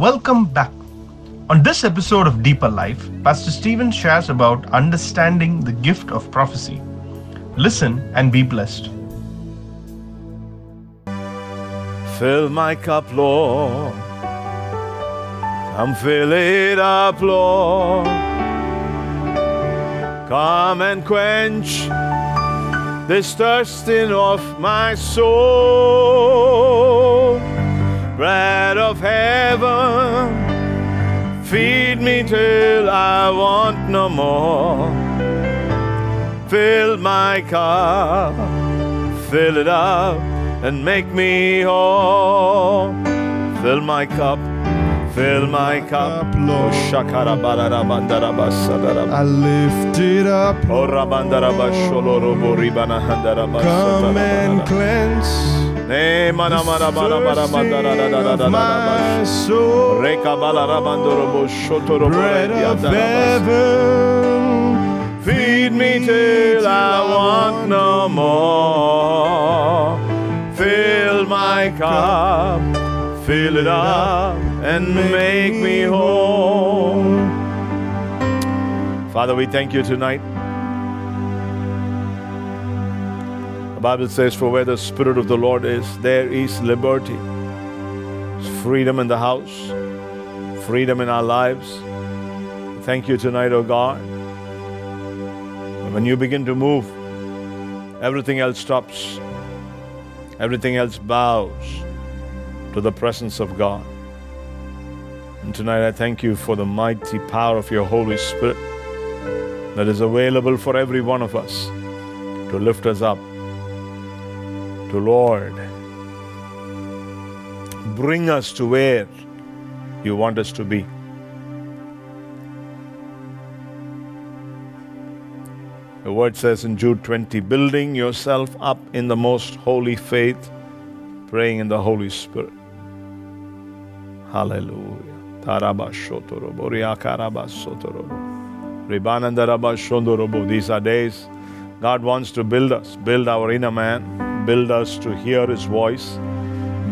Welcome back. On this episode of Deeper Life, Pastor Stephen shares about understanding the gift of prophecy. Listen and be blessed. Fill my cup, Lord. Come fill it up, Lord. Come and quench this thirsting of my soul. Bread of heaven, feed me till I want no more. Fill my cup, fill it up, and make me whole. Fill my cup, fill my cup, Lord. Oh, Shakarabarabandarabasadarab. I lift it up. Oh. Come and cleanse My soul. Bread of heaven. Feed me till I want no more. Fill my cup, fill it up, and make me whole. Father, we thank you tonight. The Bible says, For where the Spirit of the Lord is, there is liberty. It's freedom in the house, freedom in our lives. Thank you tonight, O God. When you begin to move, everything else stops. Everything else bows to the presence of God. And tonight I thank you for the mighty power of your Holy Spirit that is available for every one of us to lift us up. To Lord, bring us to where you want us to be. The word says in Jude 20, building yourself up in the most holy faith, praying in the Holy Spirit. Hallelujah. These are days God wants to build us, build our inner man, build us to hear His voice,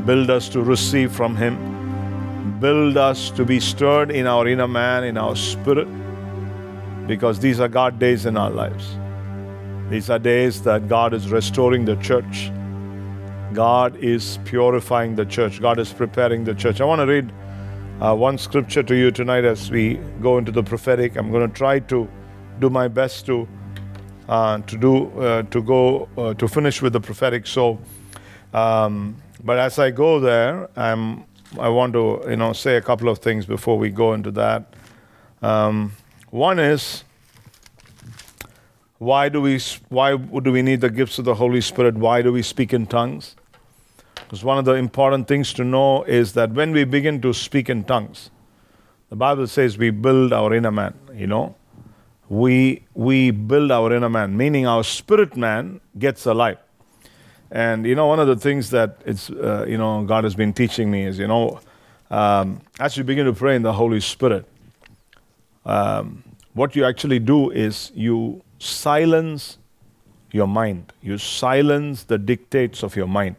build us to receive from Him, build us to be stirred in our inner man, in our spirit because these are God days in our lives. These are days that God is restoring the church. God is purifying the church. God is preparing the church. I want to read uh, one scripture to you tonight as we go into the prophetic. I'm going to try to do my best to uh, to do uh, to go uh, to finish with the prophetic. So, um, but as I go there, I'm I want to you know say a couple of things before we go into that. Um, one is why do we why do we need the gifts of the Holy Spirit? Why do we speak in tongues? Because one of the important things to know is that when we begin to speak in tongues, the Bible says we build our inner man. You know, we we build our inner man, meaning our spirit man gets alive. And you know, one of the things that it's uh, you know God has been teaching me is you know, um, as you begin to pray in the Holy Spirit, um, what you actually do is you silence your mind. You silence the dictates of your mind.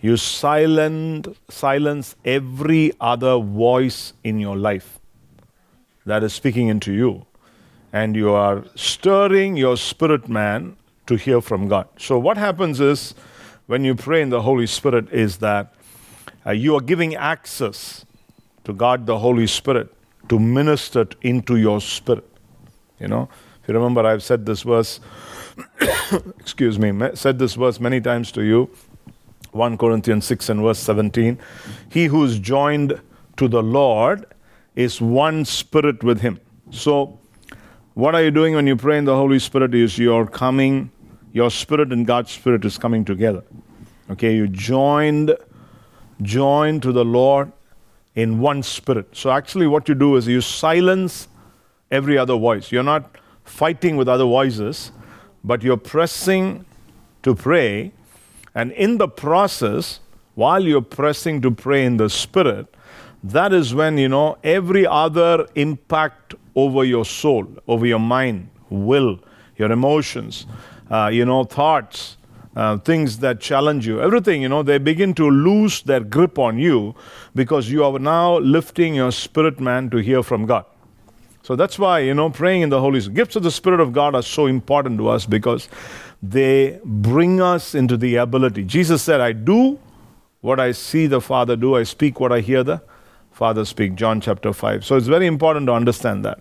You silent, silence every other voice in your life that is speaking into you. And you are stirring your spirit man to hear from God. So, what happens is when you pray in the Holy Spirit, is that uh, you are giving access to God the Holy Spirit to minister into your spirit. You know, if you remember, I've said this verse, excuse me, said this verse many times to you. 1 Corinthians 6 and verse 17. He who is joined to the Lord is one spirit with him. So, what are you doing when you pray in the Holy Spirit? Is you're coming, your spirit and God's spirit is coming together. Okay, you joined, joined to the Lord in one spirit. So actually, what you do is you silence every other voice. You're not fighting with other voices, but you're pressing to pray. And in the process, while you're pressing to pray in the spirit, that is when, you know, every other impact over your soul, over your mind, will, your emotions, uh, you know, thoughts, uh, things that challenge you, everything, you know, they begin to lose their grip on you because you are now lifting your spirit man to hear from God. So that's why, you know, praying in the Holy Spirit. Gifts of the Spirit of God are so important to us because they bring us into the ability. Jesus said, I do what I see the Father do, I speak what I hear the Father speak. John chapter 5. So it's very important to understand that.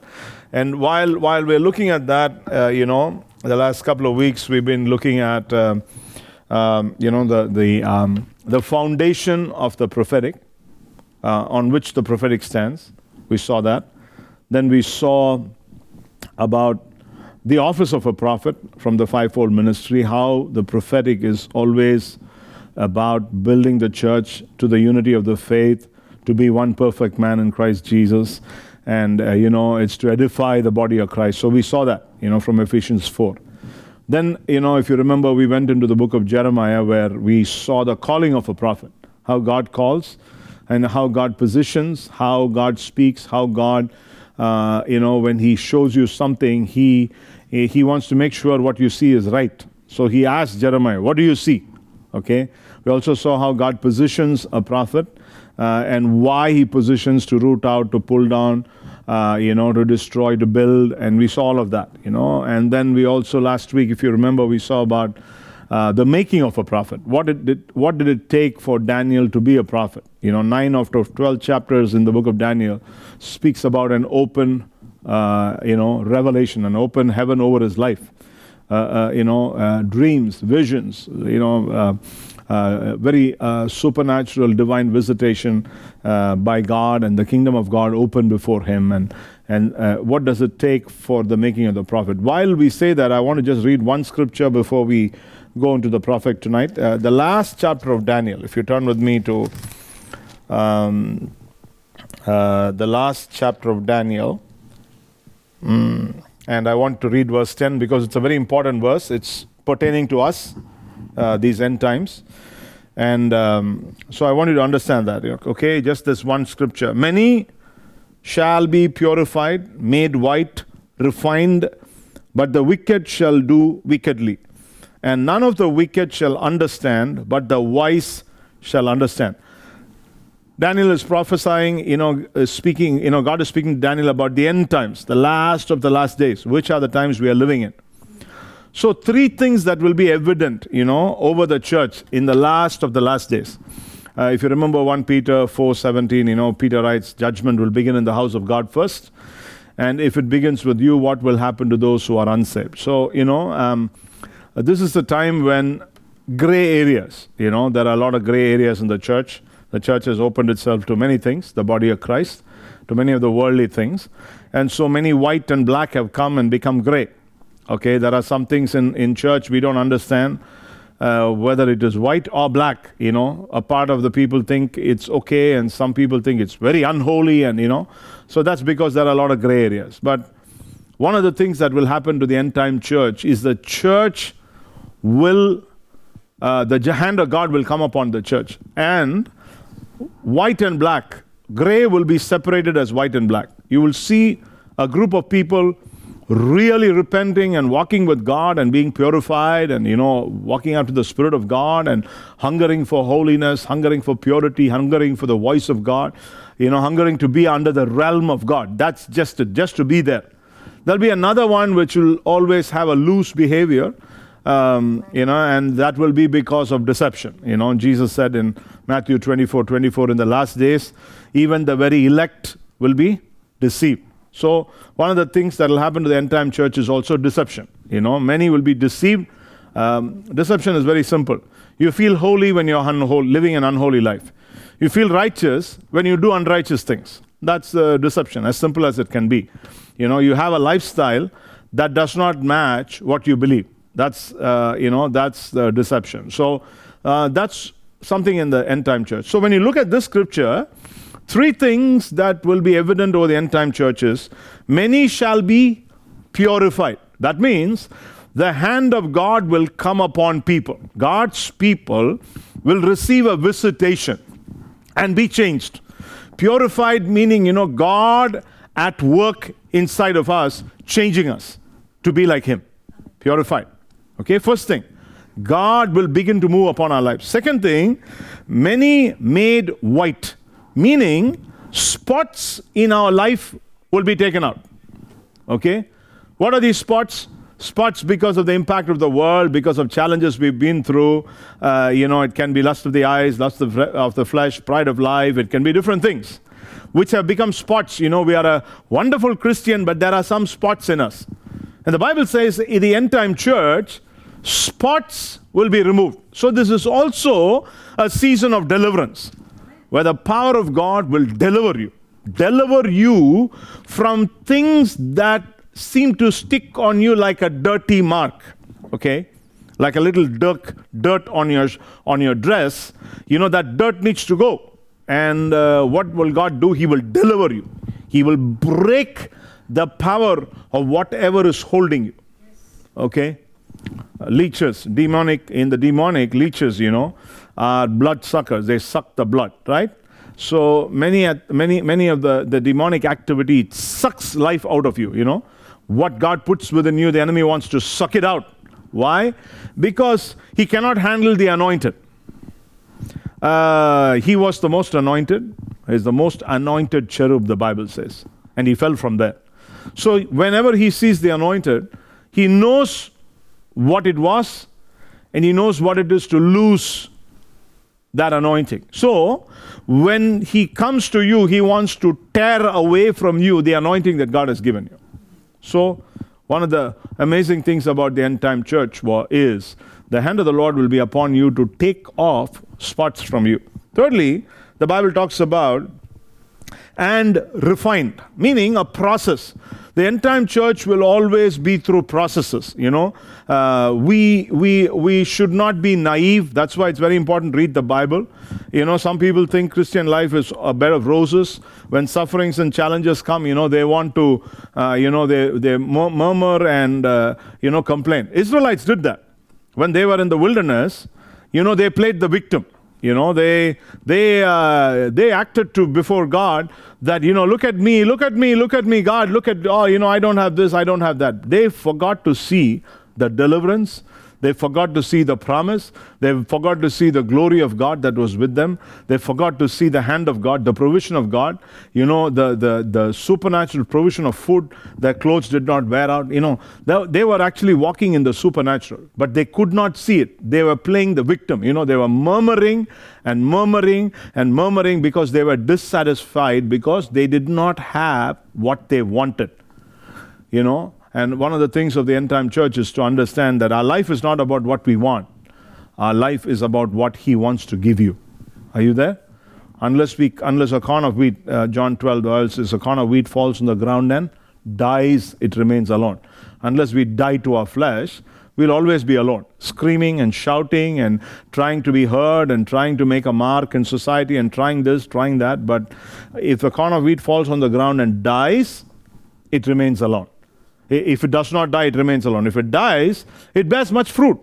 And while, while we're looking at that, uh, you know, the last couple of weeks we've been looking at, um, um, you know, the, the, um, the foundation of the prophetic, uh, on which the prophetic stands. We saw that. Then we saw about the office of a prophet from the fivefold ministry, how the prophetic is always about building the church to the unity of the faith, to be one perfect man in Christ Jesus. And, uh, you know, it's to edify the body of Christ. So we saw that, you know, from Ephesians 4. Then, you know, if you remember, we went into the book of Jeremiah where we saw the calling of a prophet, how God calls and how God positions, how God speaks, how God, uh, you know, when He shows you something, He He wants to make sure what you see is right. So He asked Jeremiah, "What do you see?" Okay. We also saw how God positions a prophet and why He positions to root out, to pull down, uh, you know, to destroy, to build, and we saw all of that, you know. And then we also last week, if you remember, we saw about uh, the making of a prophet. What did it, what did it take for Daniel to be a prophet? You know, nine out of twelve chapters in the book of Daniel speaks about an open, uh, you know, revelation, an open heaven over his life. Uh, uh, you know, uh, dreams, visions, you know, uh, uh, very uh, supernatural divine visitation uh, by God and the kingdom of God open before him. And, and uh, what does it take for the making of the prophet? While we say that, I want to just read one scripture before we go into the prophet tonight. Uh, the last chapter of Daniel, if you turn with me to um, uh, the last chapter of Daniel. Mm, and I want to read verse 10 because it's a very important verse. It's pertaining to us, uh, these end times. And um, so I want you to understand that, okay? Just this one scripture. Many shall be purified, made white, refined, but the wicked shall do wickedly. And none of the wicked shall understand, but the wise shall understand. Daniel is prophesying, you know, speaking, you know, God is speaking to Daniel about the end times, the last of the last days, which are the times we are living in. So, three things that will be evident, you know, over the church in the last of the last days. Uh, if you remember 1 Peter 4:17, you know, Peter writes, "Judgment will begin in the house of God first, and if it begins with you, what will happen to those who are unsaved?" So, you know, um, this is the time when gray areas, you know, there are a lot of gray areas in the church. The church has opened itself to many things, the body of Christ, to many of the worldly things. And so many white and black have come and become gray. Okay, there are some things in, in church we don't understand. Uh, whether it is white or black, you know, a part of the people think it's okay, and some people think it's very unholy, and you know, so that's because there are a lot of gray areas. But one of the things that will happen to the end time church is the church will, uh, the hand of God will come upon the church, and white and black, gray will be separated as white and black. You will see a group of people really repenting and walking with God and being purified and you know walking after the spirit of God and hungering for holiness, hungering for purity, hungering for the voice of God, you know hungering to be under the realm of God. That's just it, just to be there. There'll be another one which will always have a loose behavior. Um, you know, and that will be because of deception. You know, Jesus said in Matthew 24 24, in the last days, even the very elect will be deceived. So, one of the things that will happen to the end time church is also deception. You know, many will be deceived. Um, deception is very simple. You feel holy when you're unholy, living an unholy life. You feel righteous when you do unrighteous things. That's the deception, as simple as it can be. You know, you have a lifestyle that does not match what you believe. That's, uh, you know, that's the deception. So, uh, that's something in the end time church. So, when you look at this scripture, three things that will be evident over the end time churches many shall be purified. That means the hand of God will come upon people. God's people will receive a visitation and be changed. Purified meaning, you know, God at work inside of us, changing us to be like Him. Purified. Okay, first thing. God will begin to move upon our lives. Second thing, many made white, meaning spots in our life will be taken out. Okay? What are these spots? Spots because of the impact of the world, because of challenges we've been through. Uh, you know, it can be lust of the eyes, lust of, of the flesh, pride of life. It can be different things which have become spots. You know, we are a wonderful Christian, but there are some spots in us. And the Bible says in the end time church, spots will be removed. So, this is also a season of deliverance where the power of God will deliver you. Deliver you from things that seem to stick on you like a dirty mark. Okay? Like a little dirt, dirt on your on your dress, you know that dirt needs to go. And uh, what will God do? He will deliver you. He will break the power of whatever is holding you. Okay? Leeches, demonic, in the demonic, leeches, you know, are blood suckers. They suck the blood, right? So many, many, many of the, the demonic activity it sucks life out of you, you know. What God puts within you, the enemy wants to suck it out. Why? Because he cannot handle the anointed. Uh, he was the most anointed. He's the most anointed cherub, the Bible says. And he fell from there. So whenever he sees the anointed, he knows what it was and he knows what it is to lose that anointing. So when he comes to you, he wants to tear away from you the anointing that God has given you. So one of the amazing things about the end time church is the hand of the Lord will be upon you to take off spots from you. Thirdly, the Bible talks about and refined, meaning a process. The end time church will always be through processes. You know, uh, we we we should not be naive. That's why it's very important read the Bible. You know, some people think Christian life is a bed of roses. When sufferings and challenges come, you know, they want to, uh, you know, they they murmur and uh, you know complain. Israelites did that when they were in the wilderness. You know, they played the victim. You know, they they uh, they acted to before God that you know, look at me, look at me, look at me, God, look at oh, you know, I don't have this, I don't have that. They forgot to see the deliverance they forgot to see the promise. They forgot to see the glory of God that was with them. They forgot to see the hand of God, the provision of God. You know, the, the, the supernatural provision of food. Their clothes did not wear out. You know, they, they were actually walking in the supernatural, but they could not see it. They were playing the victim. You know, they were murmuring and murmuring and murmuring because they were dissatisfied because they did not have what they wanted. You know, and one of the things of the end time church is to understand that our life is not about what we want, our life is about what He wants to give you. Are you there? Unless, we, unless a corn of wheat, uh, John 12, the oil says, a corn of wheat falls on the ground and dies, it remains alone. Unless we die to our flesh, we'll always be alone, screaming and shouting and trying to be heard and trying to make a mark in society and trying this, trying that. But if a corn of wheat falls on the ground and dies, it remains alone. If it does not die, it remains alone. If it dies, it bears much fruit.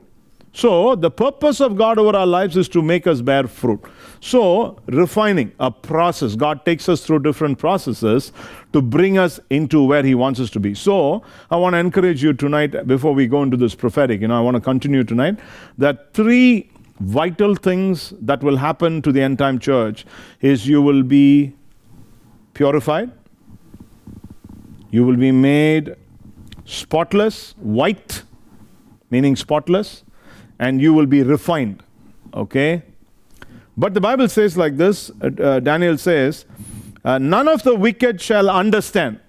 So, the purpose of God over our lives is to make us bear fruit. So, refining, a process. God takes us through different processes to bring us into where He wants us to be. So, I want to encourage you tonight, before we go into this prophetic, you know, I want to continue tonight, that three vital things that will happen to the end time church is you will be purified, you will be made spotless, white, meaning spotless, and you will be refined. Okay? But the Bible says like this uh, uh, Daniel says, uh, None of the wicked shall understand.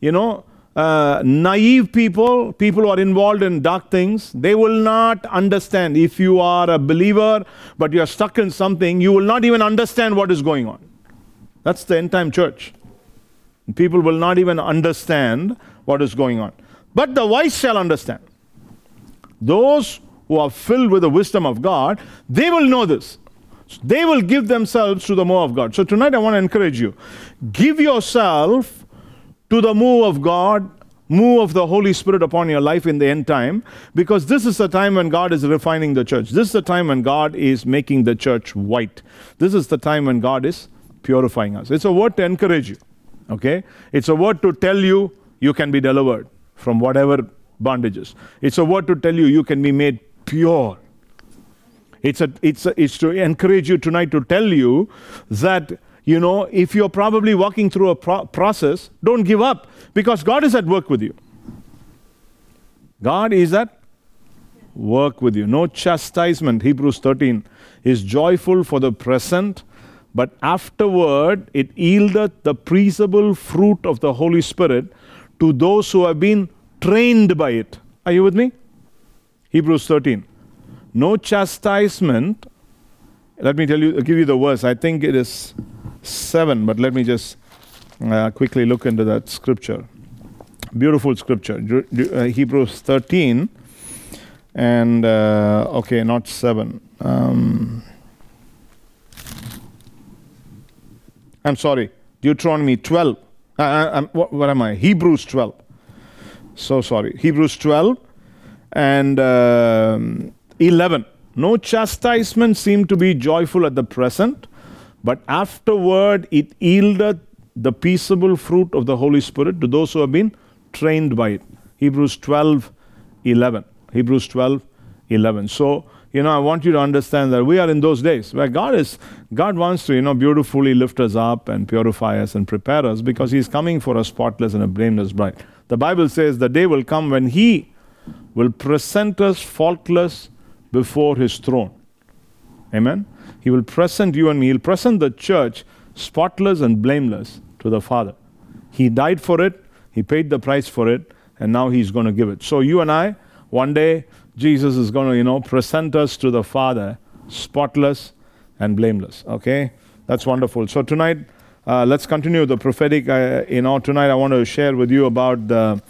You know, uh, naive people, people who are involved in dark things, they will not understand. If you are a believer but you are stuck in something, you will not even understand what is going on. That's the end time church. People will not even understand what is going on. But the wise shall understand. Those who are filled with the wisdom of God, they will know this. They will give themselves to the move of God. So tonight I want to encourage you. Give yourself to the move of God, move of the Holy Spirit upon your life in the end time, because this is the time when God is refining the church. This is the time when God is making the church white. This is the time when God is purifying us. It's a word to encourage you. Okay? It's a word to tell you you can be delivered from whatever bondages. It's a word to tell you you can be made pure. It's, a, it's, a, it's to encourage you tonight to tell you that, you know, if you're probably walking through a pro- process, don't give up because God is at work with you. God is at work with you. No chastisement, Hebrews 13, is joyful for the present, but afterward it yieldeth the peaceable fruit of the Holy Spirit to those who have been trained by it. Are you with me? Hebrews 13. No chastisement. Let me tell you, give you the verse. I think it is 7, but let me just uh, quickly look into that scripture. Beautiful scripture. Uh, Hebrews 13 and, uh, okay, not 7. Um, I'm sorry, Deuteronomy 12. Uh, uh, um, what, what am I? Hebrews 12. So sorry. Hebrews 12 and um, 11. No chastisement seemed to be joyful at the present, but afterward it yielded the peaceable fruit of the Holy Spirit to those who have been trained by it. Hebrews 12 11. Hebrews 12 11. So, you know, I want you to understand that we are in those days where God is, God wants to, you know, beautifully lift us up and purify us and prepare us because He's coming for a spotless and a blameless bride. The Bible says the day will come when He will present us faultless before His throne. Amen. He will present you and me, He'll present the church spotless and blameless to the Father. He died for it, He paid the price for it, and now He's going to give it. So you and I, one day, Jesus is going to, you know, present us to the Father spotless and blameless. Okay? That's wonderful. So tonight, uh, let's continue the prophetic. Uh, you know, tonight I want to share with you about the.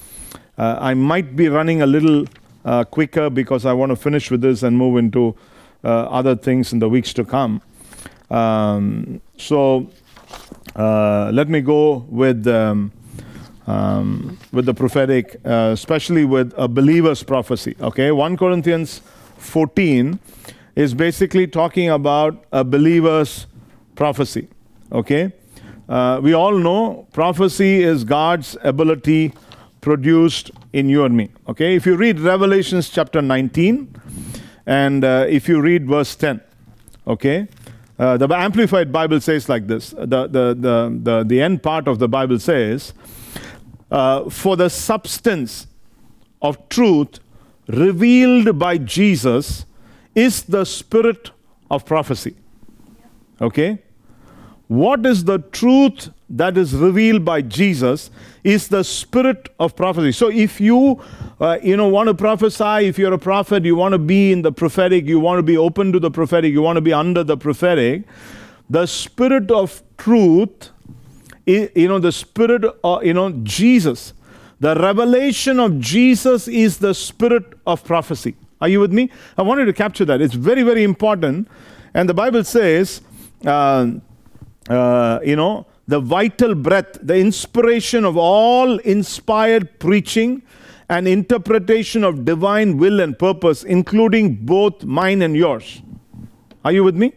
Uh, I might be running a little uh, quicker because I want to finish with this and move into uh, other things in the weeks to come. Um, so uh, let me go with um, um, with the prophetic, uh, especially with a believer's prophecy. Okay, 1 Corinthians 14 is basically talking about a believer's prophecy. Okay, uh, we all know prophecy is God's ability produced in you and me. Okay, if you read Revelations chapter 19 and uh, if you read verse 10, okay, uh, the Amplified Bible says like this the, the, the, the, the end part of the Bible says, uh, For the substance of truth revealed by Jesus is the spirit of prophecy. Okay? What is the truth that is revealed by Jesus is the spirit of prophecy. So if you uh, you know want to prophesy, if you're a prophet, you want to be in the prophetic, you want to be open to the prophetic, you want to be under the prophetic, the spirit of truth you know the spirit of you know Jesus the revelation of Jesus is the spirit of prophecy. Are you with me? I wanted to capture that. It's very, very important. And the Bible says, uh, uh, you know, the vital breath, the inspiration of all inspired preaching and interpretation of divine will and purpose, including both mine and yours. Are you with me?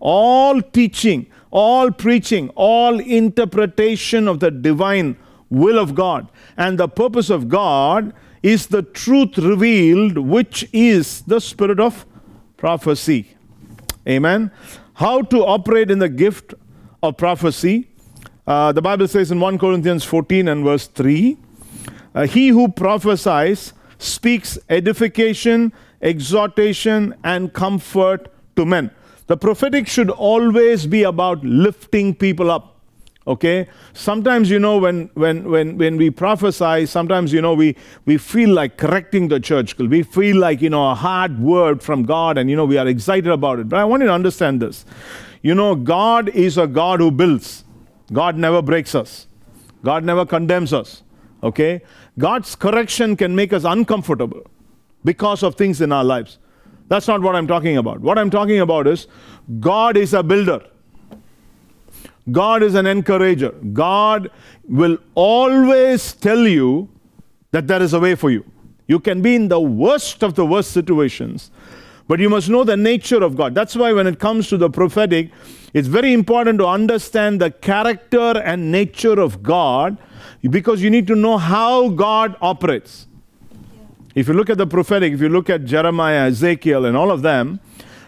All teaching, all preaching, all interpretation of the divine will of God and the purpose of God is the truth revealed, which is the spirit of prophecy. Amen. How to operate in the gift of prophecy. Uh, the Bible says in 1 Corinthians 14 and verse 3 uh, He who prophesies speaks edification, exhortation, and comfort to men. The prophetic should always be about lifting people up okay? Sometimes you know when when when when we prophesy sometimes you know we we feel like correcting the church. We feel like you know a hard word from god and you know we are excited about it. But i want you to understand this. You know god is a god who builds. God never breaks us. God never condemns us okay? God's correction can make us uncomfortable because of things in our lives that's not what i'm talking about what i'm talking about is god is a builder God is an encourager. God will always tell you that there is a way for you. You can be in the worst of the worst situations, but you must know the nature of God. That's why when it comes to the prophetic, it's very important to understand the character and nature of God because you need to know how God operates. If you look at the prophetic, if you look at Jeremiah, Ezekiel, and all of them,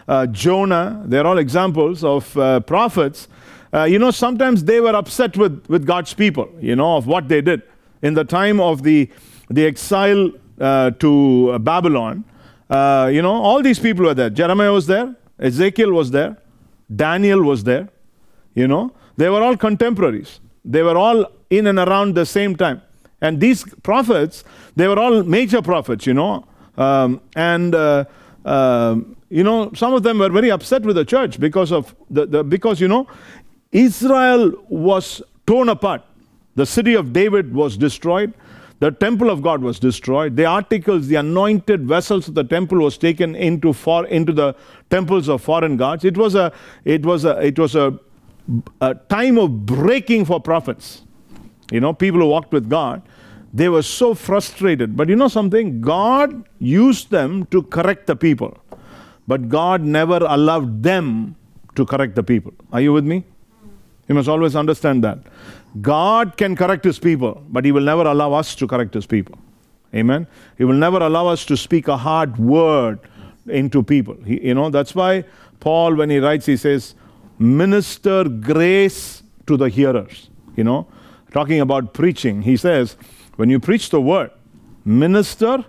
uh, Jonah, they're all examples of uh, prophets. Uh, you know, sometimes they were upset with, with God's people, you know, of what they did. In the time of the, the exile uh, to Babylon, uh, you know, all these people were there. Jeremiah was there, Ezekiel was there, Daniel was there, you know. They were all contemporaries. They were all in and around the same time. And these prophets, they were all major prophets, you know. Um, and, uh, um, you know, some of them were very upset with the church because of the, the because, you know, Israel was torn apart. The city of David was destroyed. The temple of God was destroyed. The articles, the anointed vessels of the temple was taken into for, into the temples of foreign gods. It was a it was a it was a, a time of breaking for prophets. You know, people who walked with God, they were so frustrated. But you know something? God used them to correct the people. But God never allowed them to correct the people. Are you with me? You must always understand that. God can correct his people, but he will never allow us to correct his people. Amen. He will never allow us to speak a hard word into people. He, you know, that's why Paul, when he writes, he says, minister grace to the hearers. You know, talking about preaching, he says, when you preach the word, minister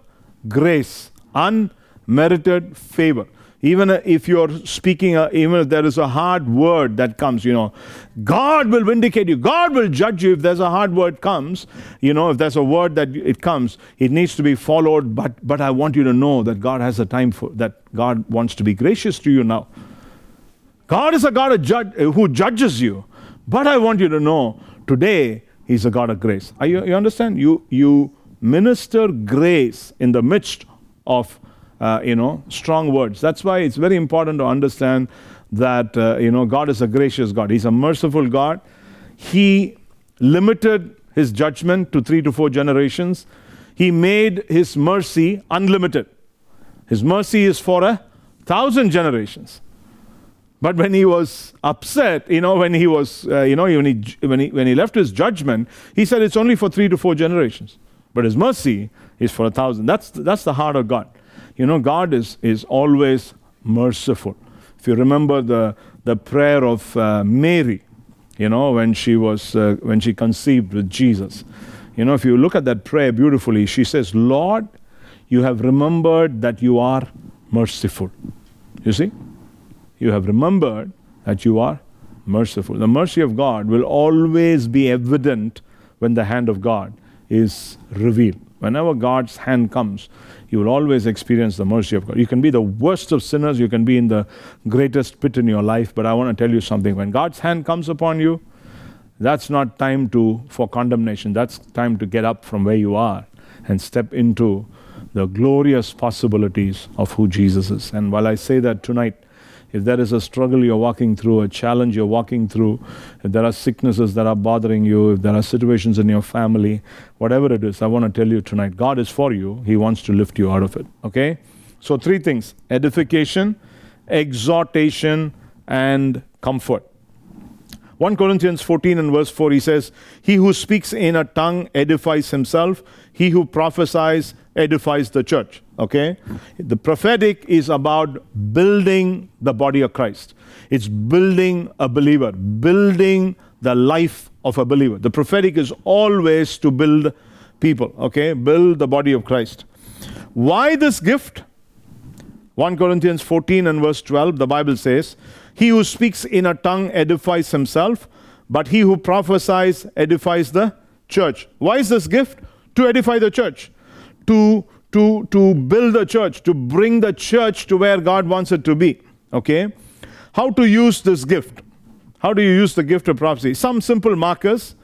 grace, unmerited favor even if you're speaking, even if there is a hard word that comes, you know, God will vindicate you. God will judge you if there's a hard word comes. You know, if there's a word that it comes, it needs to be followed. But but I want you to know that God has a time for that. God wants to be gracious to you now. God is a God judge, who judges you. But I want you to know today He's a God of grace. Are you, you understand? You you minister grace in the midst of uh, you know, strong words. That's why it's very important to understand that, uh, you know, God is a gracious God. He's a merciful God. He limited his judgment to three to four generations. He made his mercy unlimited. His mercy is for a thousand generations. But when he was upset, you know, when he was, uh, you know, when he, when, he, when he left his judgment, he said it's only for three to four generations. But his mercy is for a thousand. That's, that's the heart of God. You know, God is, is always merciful. If you remember the, the prayer of uh, Mary, you know, when she was, uh, when she conceived with Jesus. You know, if you look at that prayer beautifully, she says, Lord, you have remembered that you are merciful. You see? You have remembered that you are merciful. The mercy of God will always be evident when the hand of God is revealed. Whenever God's hand comes, you will always experience the mercy of God. You can be the worst of sinners, you can be in the greatest pit in your life, but I want to tell you something. When God's hand comes upon you, that's not time to for condemnation. That's time to get up from where you are and step into the glorious possibilities of who Jesus is. And while I say that tonight, if there is a struggle you're walking through, a challenge you're walking through, if there are sicknesses that are bothering you, if there are situations in your family, whatever it is, I want to tell you tonight God is for you. He wants to lift you out of it. Okay? So, three things edification, exhortation, and comfort. 1 Corinthians 14 and verse 4, he says, He who speaks in a tongue edifies himself, he who prophesies edifies the church. Okay? The prophetic is about building the body of Christ, it's building a believer, building the life of a believer. The prophetic is always to build people, okay? Build the body of Christ. Why this gift? 1 Corinthians 14 and verse 12, the Bible says, He who speaks in a tongue edifies himself, but he who prophesies edifies the church. Why is this gift? To edify the church to, to, to build the church, to bring the church to where God wants it to be. Okay? How to use this gift? How do you use the gift of prophecy? Some simple markers.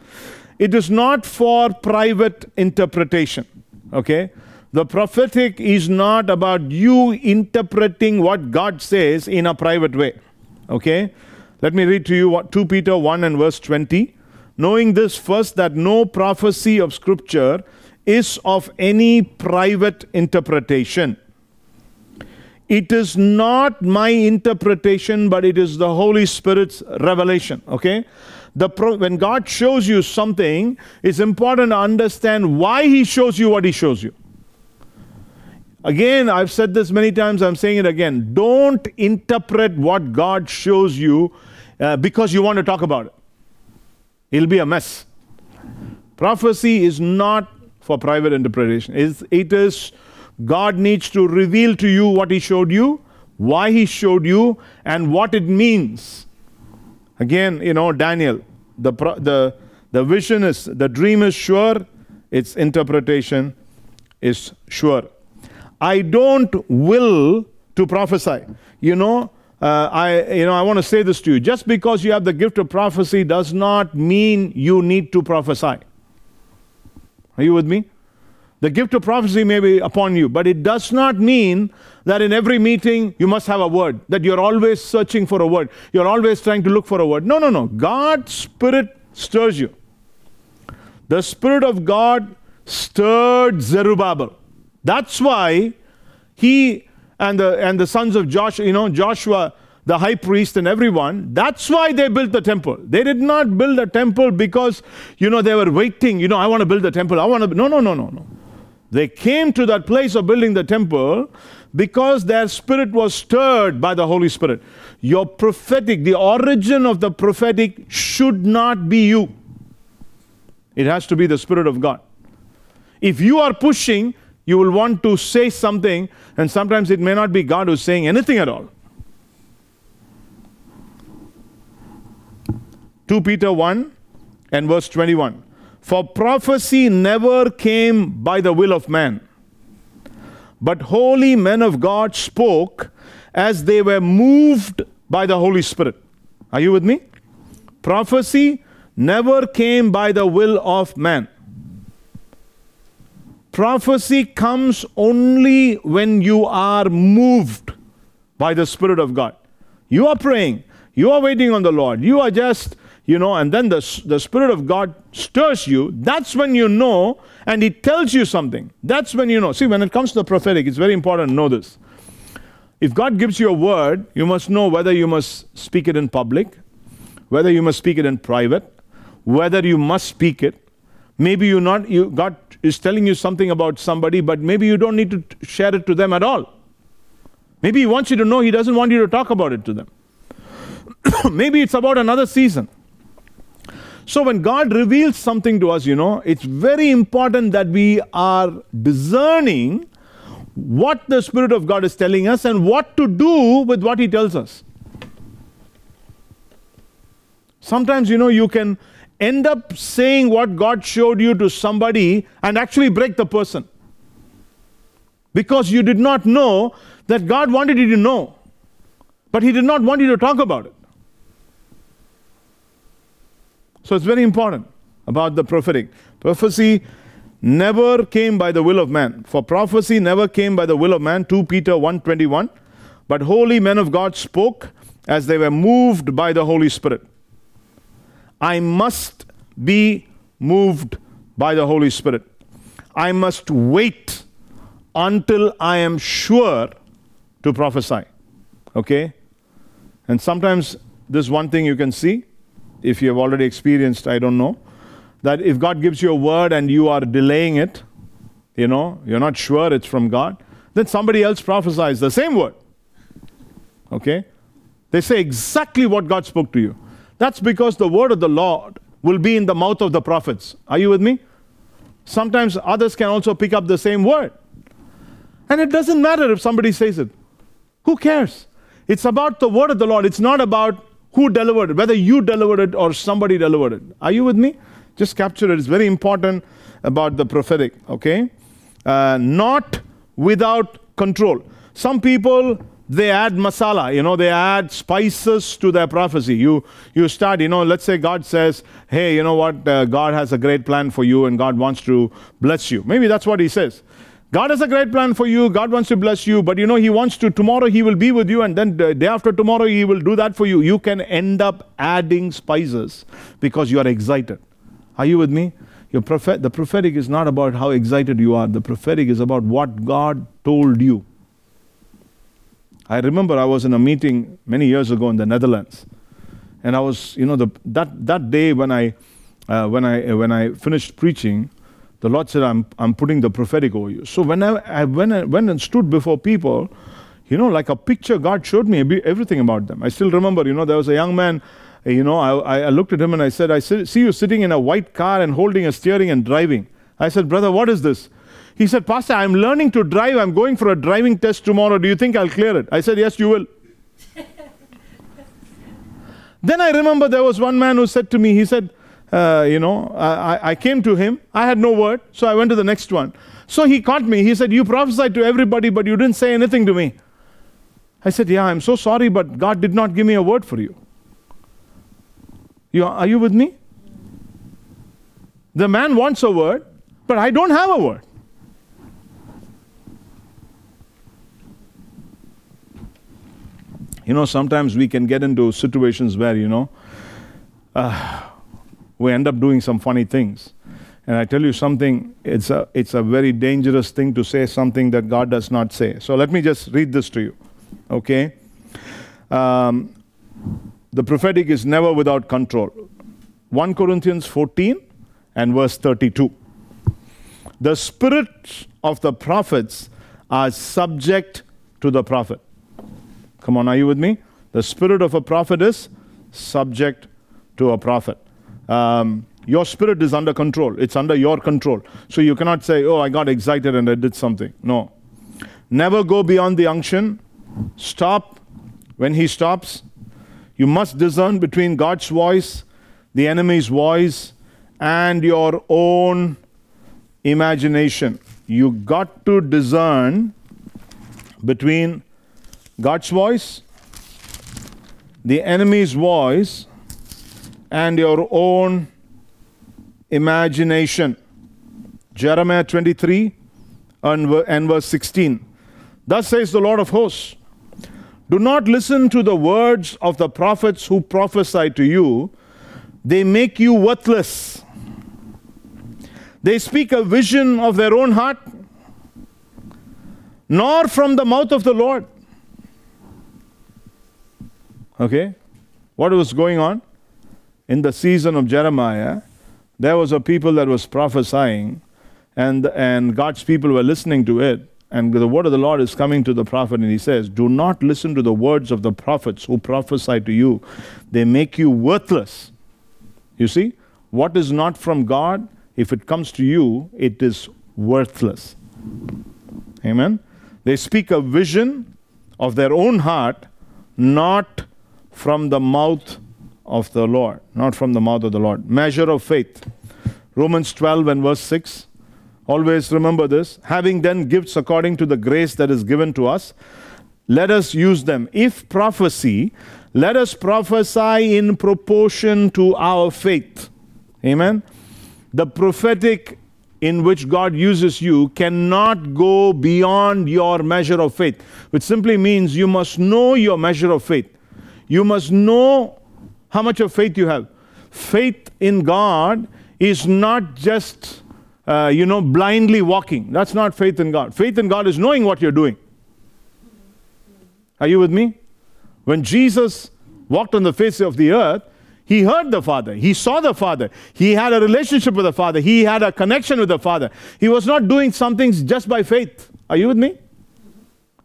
It is not for private interpretation. Okay? The prophetic is not about you interpreting what God says in a private way. Okay? Let me read to you what 2 Peter 1 and verse 20. Knowing this first, that no prophecy of Scripture is of any private interpretation. It is not my interpretation, but it is the Holy Spirit's revelation. Okay? The pro- when God shows you something, it's important to understand why He shows you what He shows you. Again, I've said this many times, I'm saying it again. Don't interpret what God shows you uh, because you want to talk about it. It'll be a mess. Prophecy is not for private interpretation. It's- It is God needs to reveal to you what He showed you, why He showed you, and what it means. Again, you know, Daniel, the, the, the vision is, the dream is sure, its interpretation is sure. I don't will to prophesy. You know, uh, I, you know, I want to say this to you. Just because you have the gift of prophecy does not mean you need to prophesy. Are you with me? The gift of prophecy may be upon you, but it does not mean that in every meeting you must have a word, that you're always searching for a word. You're always trying to look for a word. No, no, no. God's Spirit stirs you. The Spirit of God stirred Zerubbabel. That's why he and the, and the sons of Joshua, you know, Joshua, the high priest, and everyone, that's why they built the temple. They did not build a temple because, you know, they were waiting, you know, I want to build the temple. I want to. No, no, no, no, no. They came to that place of building the temple because their spirit was stirred by the Holy Spirit. Your prophetic, the origin of the prophetic should not be you, it has to be the Spirit of God. If you are pushing, you will want to say something, and sometimes it may not be God who's saying anything at all. 2 Peter 1 and verse 21. For prophecy never came by the will of man, but holy men of God spoke as they were moved by the Holy Spirit. Are you with me? Prophecy never came by the will of man. Prophecy comes only when you are moved by the Spirit of God. You are praying, you are waiting on the Lord, you are just, you know, and then the, the Spirit of God stirs you. That's when you know, and He tells you something. That's when you know. See, when it comes to the prophetic, it's very important to know this. If God gives you a word, you must know whether you must speak it in public, whether you must speak it in private, whether you must speak it. Maybe you not you God is telling you something about somebody, but maybe you don't need to t- share it to them at all. Maybe He wants you to know He doesn't want you to talk about it to them. maybe it's about another season. So when God reveals something to us, you know, it's very important that we are discerning what the Spirit of God is telling us and what to do with what He tells us. Sometimes, you know, you can end up saying what God showed you to somebody and actually break the person. Because you did not know that God wanted you to know, but He did not want you to talk about it. So it's very important about the prophetic. Prophecy never came by the will of man. For prophecy never came by the will of man, 2 Peter 1:21. But holy men of God spoke as they were moved by the Holy Spirit. I must be moved by the Holy Spirit. I must wait until I am sure to prophesy. Okay? And sometimes this one thing you can see, if you have already experienced, I don't know, that if God gives you a word and you are delaying it, you know, you're not sure it's from God, then somebody else prophesies the same word. Okay? They say exactly what God spoke to you. That's because the word of the Lord will be in the mouth of the prophets. Are you with me? Sometimes others can also pick up the same word. And it doesn't matter if somebody says it. Who cares? It's about the word of the Lord. It's not about who delivered it, whether you delivered it or somebody delivered it. Are you with me? Just capture it. It's very important about the prophetic, okay? Uh, not without control. Some people they add masala you know they add spices to their prophecy. You you start you know let's say god says hey you know what? Uh, god has a great plan for you and god wants to bless you. Maybe that's what he says. God has a great plan for you god wants to bless you but you know he wants to tomorrow he will be with you and then the day after tomorrow he will do that for you. You can end up adding spices because you are excited. Are you with me? Prophet the prophetic is not about how excited you are. The prophetic is about what god told you I remember I was in a meeting many years ago in the Netherlands, and I was, you know, the, that that day when I uh, when I when I finished preaching, the Lord said, I'm, I'm putting the prophetic over you. So when I, I when I went and stood before people, you know, like a picture, God showed me everything about them. I still remember, you know, there was a young man, uh, you know, I, I looked at him and I said, I see you sitting in a white car and holding a steering and driving. I said, Brother, what is this? He said, Pastor, I'm learning to drive. I'm going for a driving test tomorrow. Do you think I'll clear it? I said, Yes, you will. then I remember there was one man who said to me, He said, uh, You know, I, I came to him. I had no word. So I went to the next one. So he caught me. He said, You prophesied to everybody, but you didn't say anything to me. I said, Yeah, I'm so sorry, but God did not give me a word for you. you are you with me? The man wants a word, but I don't have a word. You know, sometimes we can get into situations where, you know, uh, we end up doing some funny things. And I tell you something, it's a, it's a very dangerous thing to say something that God does not say. So let me just read this to you, okay? Um, the prophetic is never without control. 1 Corinthians 14 and verse 32. The spirits of the prophets are subject to the prophet. Come on, are you with me? The spirit of a prophet is subject to a prophet. Um, your spirit is under control, it's under your control. So you cannot say, Oh, I got excited and I did something. No. Never go beyond the unction. Stop when he stops. You must discern between God's voice, the enemy's voice, and your own imagination. You got to discern between God's voice, the enemy's voice, and your own imagination. Jeremiah 23 and, verse 16. Thus says the Lord of hosts Do not listen to the words of the prophets who prophesy to you, they make you worthless. They speak a vision of their own heart, nor from the mouth of the Lord. Okay? What was going on? In the season of Jeremiah, there was a people that was prophesying, and, and God's people were listening to it. And the word of the Lord is coming to the prophet, and he says, Do not listen to the words of the prophets who prophesy to you. They make you worthless. You see, what is not from God, if it comes to you, it is worthless. Amen. They speak a vision of their own heart, not from the mouth of the Lord. Not from the mouth of the Lord. Measure of faith. Romans 12 and verse 6. Always remember this. Having then gifts according to the grace that is given to us, let us use them. If prophecy, let us prophesy in proportion to our faith. Amen. The prophetic in which God uses you cannot go beyond your measure of faith, which simply means you must know your measure of faith. You must know how much of faith you have. Faith in God is not just, uh, you know, blindly walking. That's not faith in God. Faith in God is knowing what you're doing. Are you with me? When Jesus walked on the face of the earth, he heard the Father. He saw the Father. He had a relationship with the Father. He had a connection with the Father. He was not doing some things just by faith. Are you with me?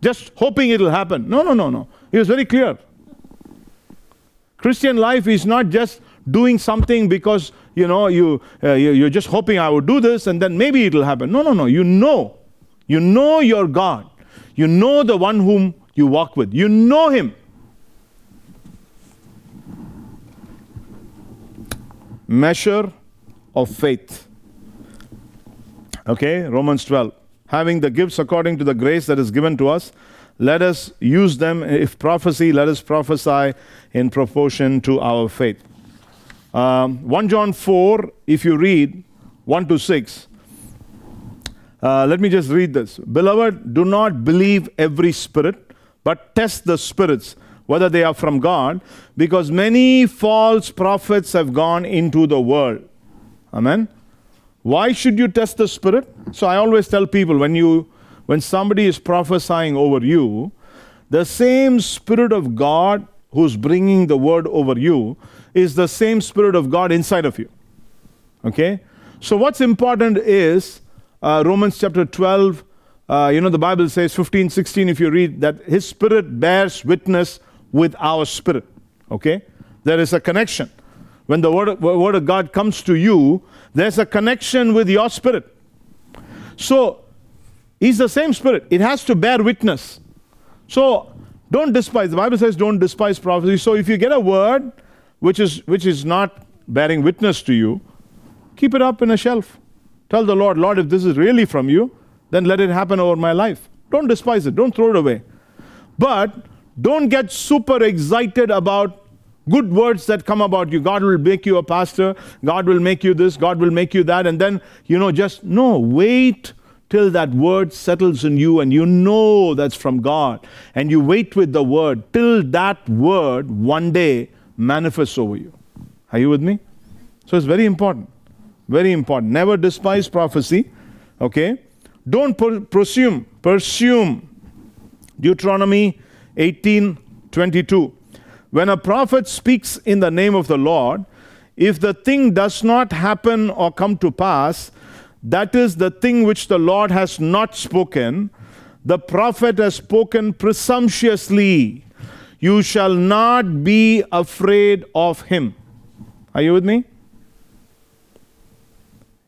Just hoping it'll happen. No, no, no, no. He was very clear. Christian life is not just doing something because you know you, uh, you you're just hoping I will do this and then maybe it'll happen. No, no, no. You know, you know your God. You know the one whom you walk with. You know Him. Measure of faith. Okay, Romans 12. Having the gifts according to the grace that is given to us, let us use them. If prophecy, let us prophesy in proportion to our faith. Um, 1 John 4, if you read 1 to 6, uh, let me just read this. Beloved, do not believe every spirit, but test the spirits, whether they are from God, because many false prophets have gone into the world. Amen. Why should you test the spirit? So I always tell people when you when somebody is prophesying over you, the same spirit of God who's bringing the word over you is the same spirit of God inside of you. Okay? So, what's important is uh, Romans chapter 12, uh, you know, the Bible says 15, 16, if you read that his spirit bears witness with our spirit. Okay? There is a connection. When the word, word of God comes to you, there's a connection with your spirit. So, He's the same spirit. It has to bear witness. So, don't despise. The Bible says don't despise prophecy. So, if you get a word which is, which is not bearing witness to you, keep it up in a shelf. Tell the Lord, Lord, if this is really from you, then let it happen over my life. Don't despise it. Don't throw it away. But don't get super excited about good words that come about you. God will make you a pastor. God will make you this. God will make you that. And then, you know, just no, wait till that word settles in you and you know that's from God. And you wait with the word till that word one day manifests over you. Are you with me? So it's very important. Very important. Never despise prophecy. Okay? Don't per- presume, presume. Deuteronomy 18 22. When a prophet speaks in the name of the Lord, if the thing does not happen or come to pass, that is the thing which the Lord has not spoken, the prophet has spoken presumptuously. You shall not be afraid of him. Are you with me?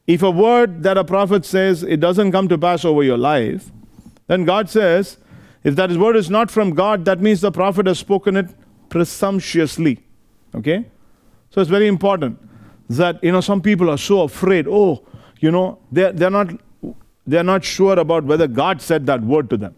If a word that a prophet says it doesn't come to pass over your life, then God says, if that word is not from God, that means the prophet has spoken it presumptuously. Okay? So it's very important that, you know, some people are so afraid. Oh, you know, they're, they're, not, they're not sure about whether God said that word to them.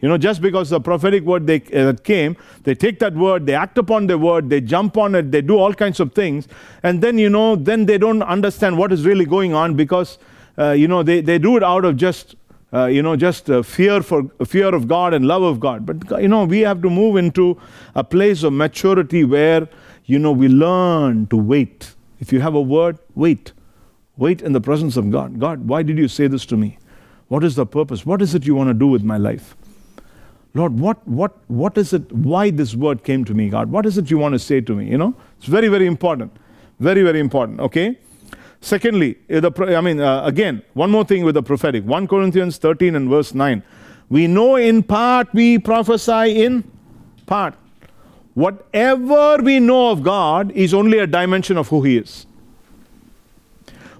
You know, just because the prophetic word they, uh, came, they take that word, they act upon the word, they jump on it, they do all kinds of things, and then, you know, then they don't understand what is really going on because, uh, you know, they, they do it out of just, uh, you know, just uh, fear for fear of God and love of God. But, you know, we have to move into a place of maturity where, you know, we learn to wait. If you have a word, wait. Wait in the presence of God. God, why did you say this to me? What is the purpose? What is it you want to do with my life? Lord, what, what, what is it, why this word came to me, God? What is it you want to say to me? You know, it's very, very important. Very, very important, okay? Secondly, uh, the, I mean, uh, again, one more thing with the prophetic 1 Corinthians 13 and verse 9. We know in part, we prophesy in part. Whatever we know of God is only a dimension of who He is.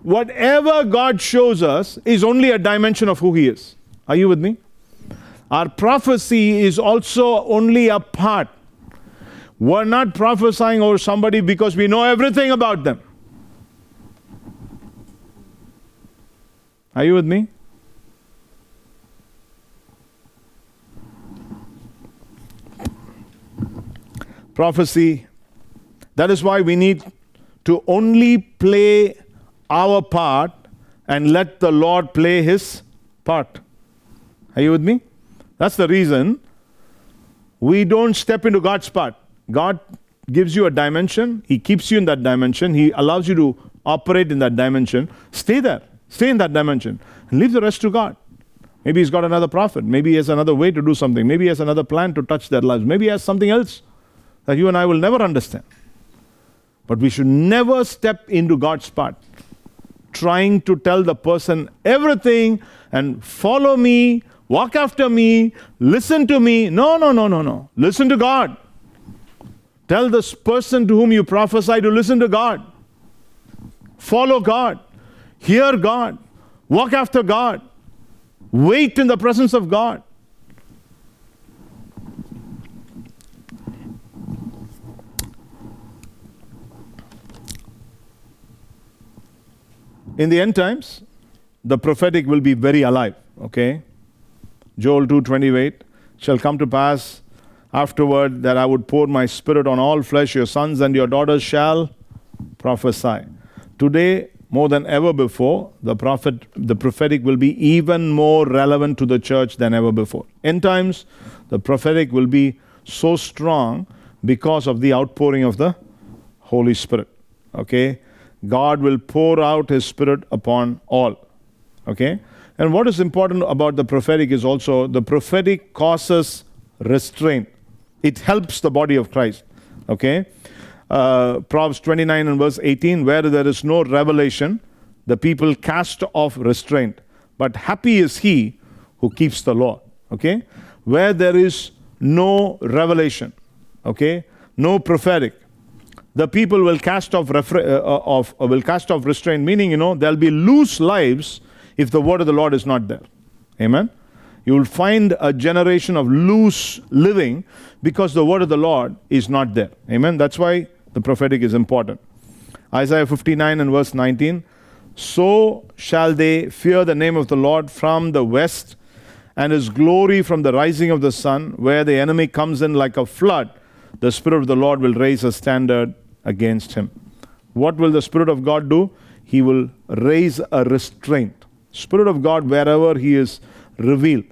Whatever God shows us is only a dimension of who He is. Are you with me? Our prophecy is also only a part. We're not prophesying over somebody because we know everything about them. Are you with me? Prophecy. That is why we need to only play our part and let the Lord play his part. Are you with me? That's the reason we don't step into God's part. God gives you a dimension, He keeps you in that dimension, He allows you to operate in that dimension. Stay there, stay in that dimension, and leave the rest to God. Maybe He's got another prophet, maybe He has another way to do something, maybe He has another plan to touch their lives, maybe He has something else that you and I will never understand. But we should never step into God's part trying to tell the person everything and follow me walk after me, listen to me. No, no, no, no, no. Listen to God. Tell this person to whom you prophesy to listen to God. Follow God. Hear God. Walk after God. Wait in the presence of God. In the end times, the prophetic will be very alive, okay? Joel 2:28 shall come to pass afterward that I would pour my spirit on all flesh. Your sons and your daughters shall prophesy. Today more than ever before the prophet the prophetic will be even more relevant to the church than ever before. End times the prophetic will be so strong because of the outpouring of the holy spirit okay god will pour out his spirit upon all okay and what is important about the prophetic is also the prophetic causes restraint. It helps the body of Christ. Okay? Uh, Proverbs 29 and verse 18, where there is no revelation, the people cast off restraint. But happy is he who keeps the law. Okay? Where there is no revelation, okay, no prophetic, the people will cast off, refra- uh, uh, uh, will cast off restraint, meaning, you know, there'll be loose lives if the word of the Lord is not there. Amen? You will find a generation of loose living because the word of the Lord is not there. Amen? That's why the prophetic is important. Isaiah 59 and verse 19 So shall they fear the name of the Lord from the west, and his glory from the rising of the sun, where the enemy comes in like a flood. The Spirit of the Lord will raise a standard against him. What will the Spirit of God do? He will raise a restraint. Spirit of God, wherever He is revealed,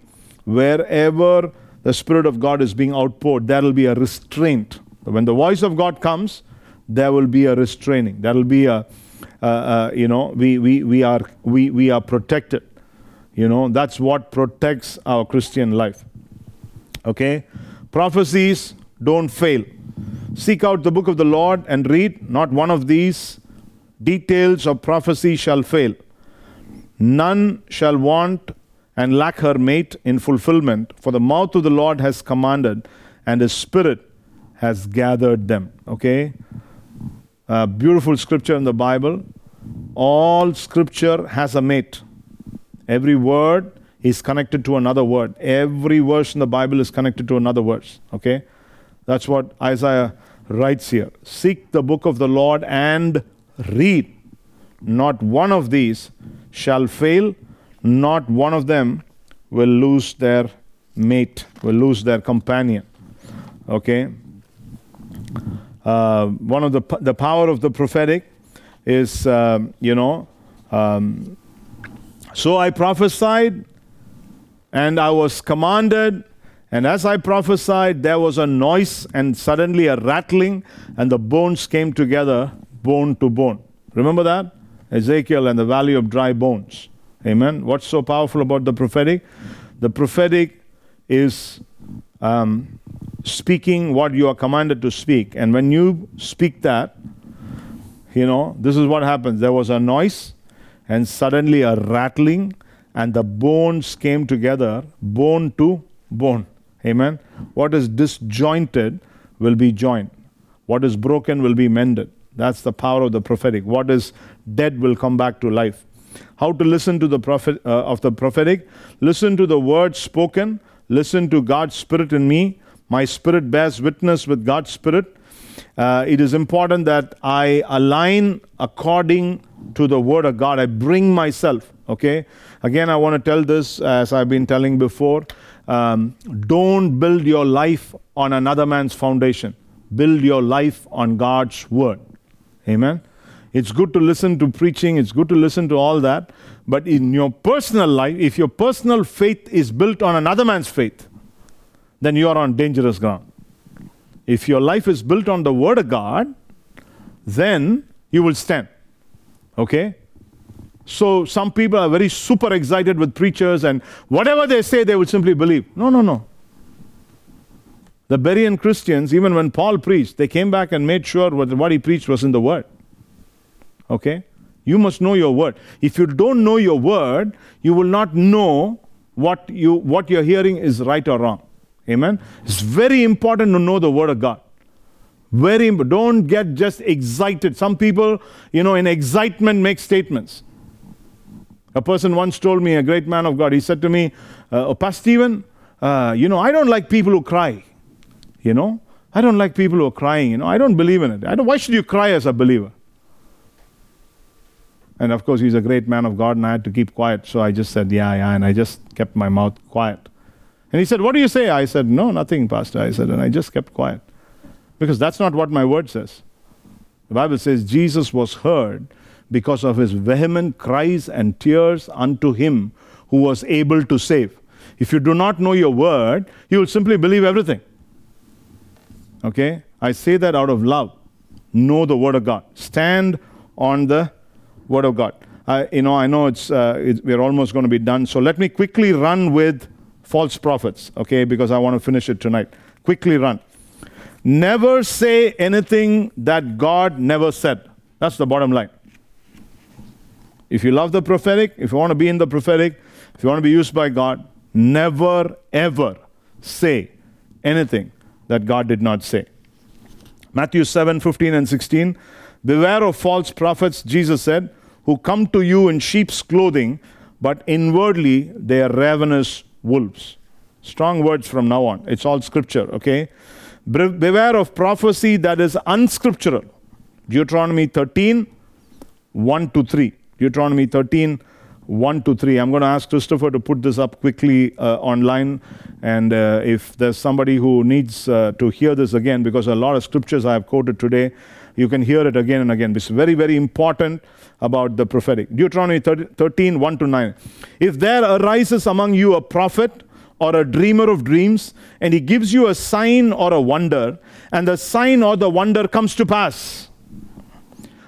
wherever the Spirit of God is being outpoured, there will be a restraint. When the voice of God comes, there will be a restraining. There will be a, uh, uh, you know, we, we, we, are, we, we are protected. You know, that's what protects our Christian life. Okay? Prophecies don't fail. Seek out the book of the Lord and read. Not one of these details of prophecy shall fail. None shall want and lack her mate in fulfillment, for the mouth of the Lord has commanded, and his spirit has gathered them. Okay? Beautiful scripture in the Bible. All scripture has a mate. Every word is connected to another word. Every verse in the Bible is connected to another verse. Okay? That's what Isaiah writes here. Seek the book of the Lord and read. Not one of these shall fail, not one of them will lose their mate, will lose their companion. Okay? Uh, one of the, the power of the prophetic is, um, you know, um, so I prophesied and I was commanded, and as I prophesied, there was a noise and suddenly a rattling, and the bones came together, bone to bone. Remember that? Ezekiel and the valley of dry bones. Amen. What's so powerful about the prophetic? The prophetic is um, speaking what you are commanded to speak. And when you speak that, you know, this is what happens. There was a noise, and suddenly a rattling, and the bones came together, bone to bone. Amen. What is disjointed will be joined, what is broken will be mended. That's the power of the prophetic. What is dead will come back to life. How to listen to the prophet uh, of the prophetic? Listen to the words spoken. Listen to God's spirit in me. My spirit bears witness with God's spirit. Uh, it is important that I align according to the word of God. I bring myself. Okay. Again, I want to tell this as I've been telling before. Um, don't build your life on another man's foundation. Build your life on God's word. Amen. It's good to listen to preaching, it's good to listen to all that. But in your personal life, if your personal faith is built on another man's faith, then you are on dangerous ground. If your life is built on the Word of God, then you will stand. Okay? So some people are very super excited with preachers, and whatever they say, they would simply believe. No, no, no. The Berean Christians, even when Paul preached, they came back and made sure what, what he preached was in the Word. Okay? You must know your Word. If you don't know your Word, you will not know what, you, what you're hearing is right or wrong. Amen? It's very important to know the Word of God. Very don't get just excited. Some people, you know, in excitement make statements. A person once told me, a great man of God, he said to me, uh, oh, Pastor Stephen, uh, you know, I don't like people who cry. You know, I don't like people who are crying. You know, I don't believe in it. I don't, why should you cry as a believer? And of course, he's a great man of God, and I had to keep quiet. So I just said, Yeah, yeah, and I just kept my mouth quiet. And he said, What do you say? I said, No, nothing, Pastor. I said, and I just kept quiet. Because that's not what my word says. The Bible says Jesus was heard because of his vehement cries and tears unto him who was able to save. If you do not know your word, you will simply believe everything. Okay? I say that out of love. Know the word of God. Stand on the word of God. I, you know, I know it's, uh, it's we're almost going to be done. So let me quickly run with false prophets, okay? Because I want to finish it tonight. Quickly run. Never say anything that God never said. That's the bottom line. If you love the prophetic, if you want to be in the prophetic, if you want to be used by God, never ever say anything that God did not say. Matthew 7 15 and 16. Beware of false prophets, Jesus said, who come to you in sheep's clothing, but inwardly they are ravenous wolves. Strong words from now on. It's all scripture, okay? Beware of prophecy that is unscriptural. Deuteronomy 13 1 to 3. Deuteronomy 13 1 to 3. I'm going to ask Christopher to put this up quickly uh, online. And uh, if there's somebody who needs uh, to hear this again, because a lot of scriptures I have quoted today, you can hear it again and again. It's very, very important about the prophetic. Deuteronomy 13 1 to 9. If there arises among you a prophet, or a dreamer of dreams, and he gives you a sign or a wonder, and the sign or the wonder comes to pass,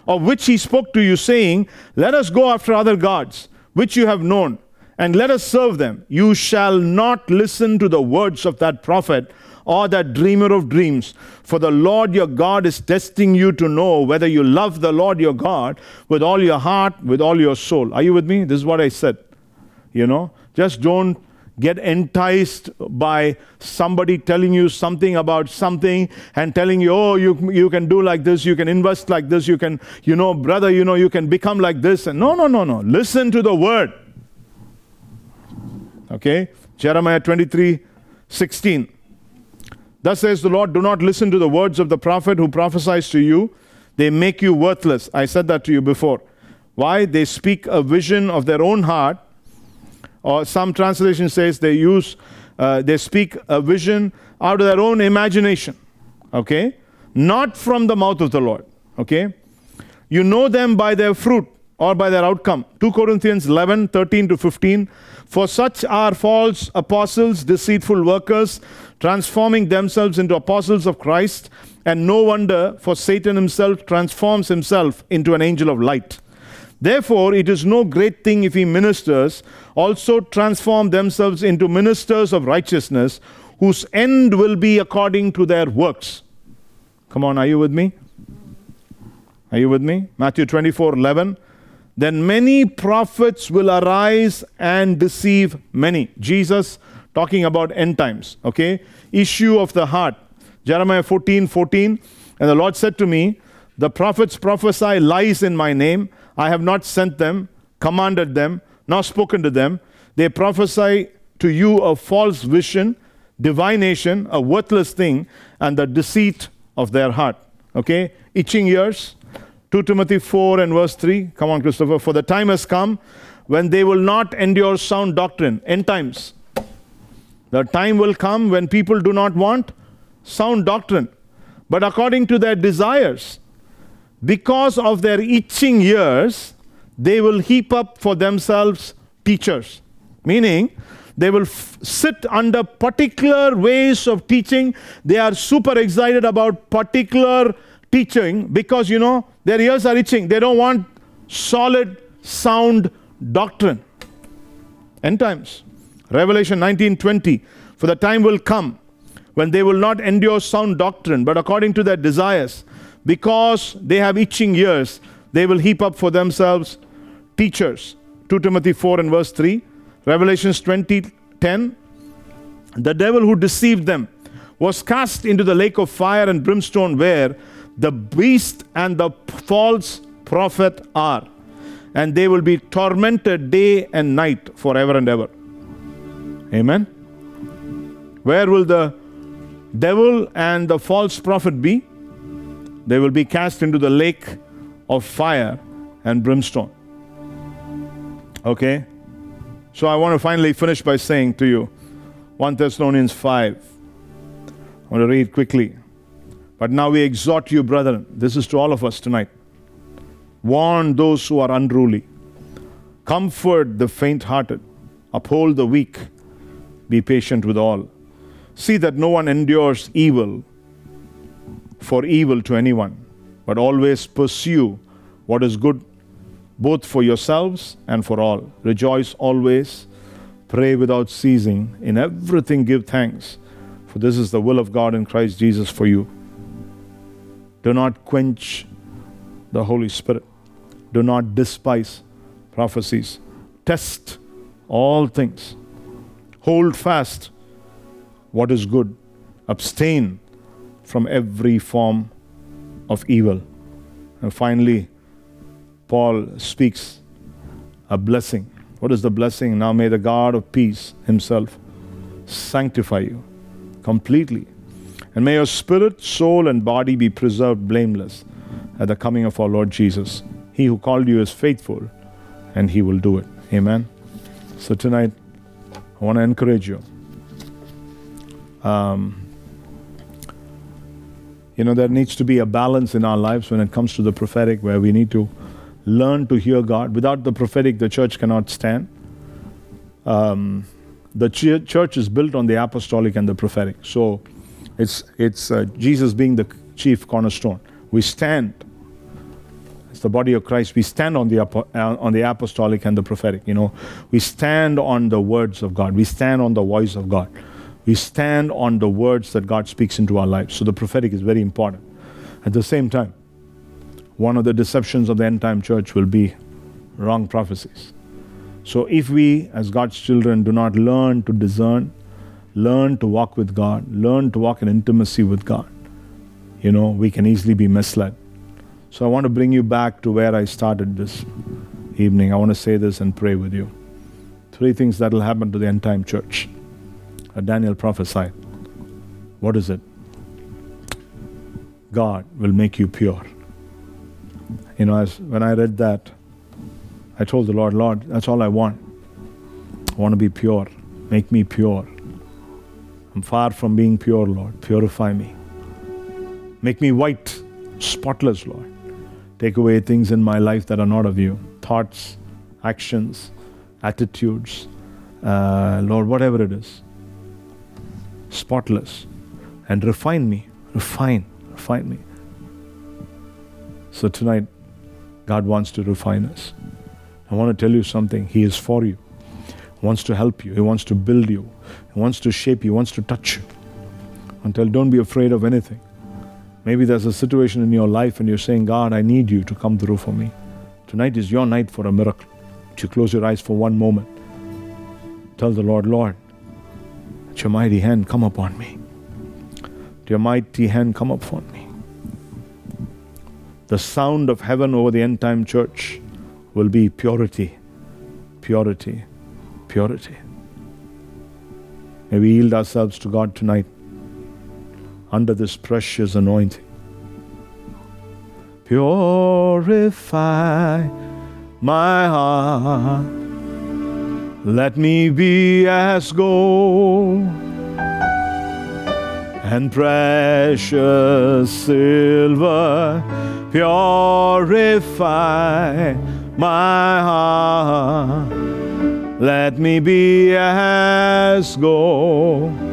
of which he spoke to you, saying, Let us go after other gods, which you have known, and let us serve them. You shall not listen to the words of that prophet or that dreamer of dreams, for the Lord your God is testing you to know whether you love the Lord your God with all your heart, with all your soul. Are you with me? This is what I said. You know, just don't get enticed by somebody telling you something about something and telling you oh you, you can do like this you can invest like this you can you know brother you know you can become like this. And no no no no. Listen to the word. Okay? Jeremiah 23 16 thus says the lord do not listen to the words of the prophet who prophesies to you. They make you worthless. I said that to you before. Why? They speak a vision of their own heart or some translation says they use uh, they speak a vision out of their own imagination okay? Not from the mouth of the lord okay? You know them by their fruit or by their outcome. 2 corinthians 11 13 to 15 for such are false apostles deceitful workers transforming themselves into apostles of christ. And no wonder for satan himself transforms himself into an angel of light Therefore, it is no great thing if he ministers also transform themselves into ministers of righteousness, whose end will be according to their works. Come on, are you with me? Are you with me? Matthew 24 11. Then many prophets will arise and deceive many. Jesus talking about end times, okay? Issue of the heart. Jeremiah 14 14. And the Lord said to me, The prophets prophesy lies in my name. I have not sent them, commanded them, nor spoken to them. They prophesy to you a false vision, divination, a worthless thing, and the deceit of their heart. Okay? Itching ears. 2 Timothy 4 and verse 3. Come on, Christopher. For the time has come when they will not endure sound doctrine. End times. The time will come when people do not want sound doctrine, but according to their desires because of their itching ears, they will heap up for themselves teachers. Meaning, they will f- sit under particular ways of teaching. They are super excited about particular teaching because, you know, their ears are itching. They don't want solid, sound doctrine. End times. Revelation 19:20. For the time will come when they will not endure sound doctrine, but according to their desires because they have itching ears, they will heap up for themselves teachers. 2 Timothy 4 and verse 3. Revelations 20 10. The devil who deceived them was cast into the lake of fire and brimstone, where the beast and the false prophet are. And they will be tormented day and night forever and ever. Amen. Where will the devil and the false prophet be? They will be cast into the lake of fire and brimstone. Okay? So I want to finally finish by saying to you 1 Thessalonians 5. I want to read quickly. But now we exhort you, brethren. This is to all of us tonight. Warn those who are unruly. Comfort the faint hearted. Uphold the weak. Be patient with all. See that no one endures evil for evil to anyone, but always pursue what is good both for yourselves and for all. Rejoice always, pray without ceasing, in everything give thanks, for this is the will of God in Christ Jesus for you. Do not quench the Holy Spirit, do not despise prophecies. Test all things. Hold fast what is good. Abstain from every form of evil. And finally, Paul speaks a blessing. What is the blessing? Now may the God of peace himself sanctify you completely. And may your spirit, soul, and body be preserved blameless at the coming of our Lord Jesus. He who called you is faithful, and he will do it. Amen. So tonight, I want to encourage you. Um, you know, there needs to be a balance in our lives when it comes to the prophetic where we need to learn to hear God. Without the prophetic, the church cannot stand. Um, the ch- church is built on the apostolic and the prophetic. So it's, it's uh, Jesus being the chief cornerstone. We stand as the body of Christ. We stand on the, apo- uh, on the apostolic and the prophetic. You know, we stand on the words of God. We stand on the voice of God. We stand on the words that God speaks into our lives. So the prophetic is very important. At the same time, one of the deceptions of the end time church will be wrong prophecies. So if we, as God's children, do not learn to discern, learn to walk with God, learn to walk in intimacy with God, you know, we can easily be misled. So I want to bring you back to where I started this evening. I want to say this and pray with you. Three things that will happen to the end time church. Daniel prophesied. What is it? God will make you pure. You know, as when I read that, I told the Lord, Lord, that's all I want. I want to be pure. Make me pure. I'm far from being pure, Lord. Purify me. Make me white, spotless, Lord. Take away things in my life that are not of you thoughts, actions, attitudes, uh, Lord, whatever it is. Spotless. And refine me. Refine. Refine me. So tonight, God wants to refine us. I want to tell you something. He is for you. He wants to help you. He wants to build you. He wants to shape you. He wants to touch you. Until don't be afraid of anything. Maybe there's a situation in your life and you're saying, God, I need you to come through for me. Tonight is your night for a miracle. Would you close your eyes for one moment? Tell the Lord, Lord, your mighty hand come upon me. Let your mighty hand come upon me. The sound of heaven over the end time church will be purity, purity, purity. May we yield ourselves to God tonight under this precious anointing. Purify my heart. Let me be as gold and precious silver. Purify my heart. Let me be as gold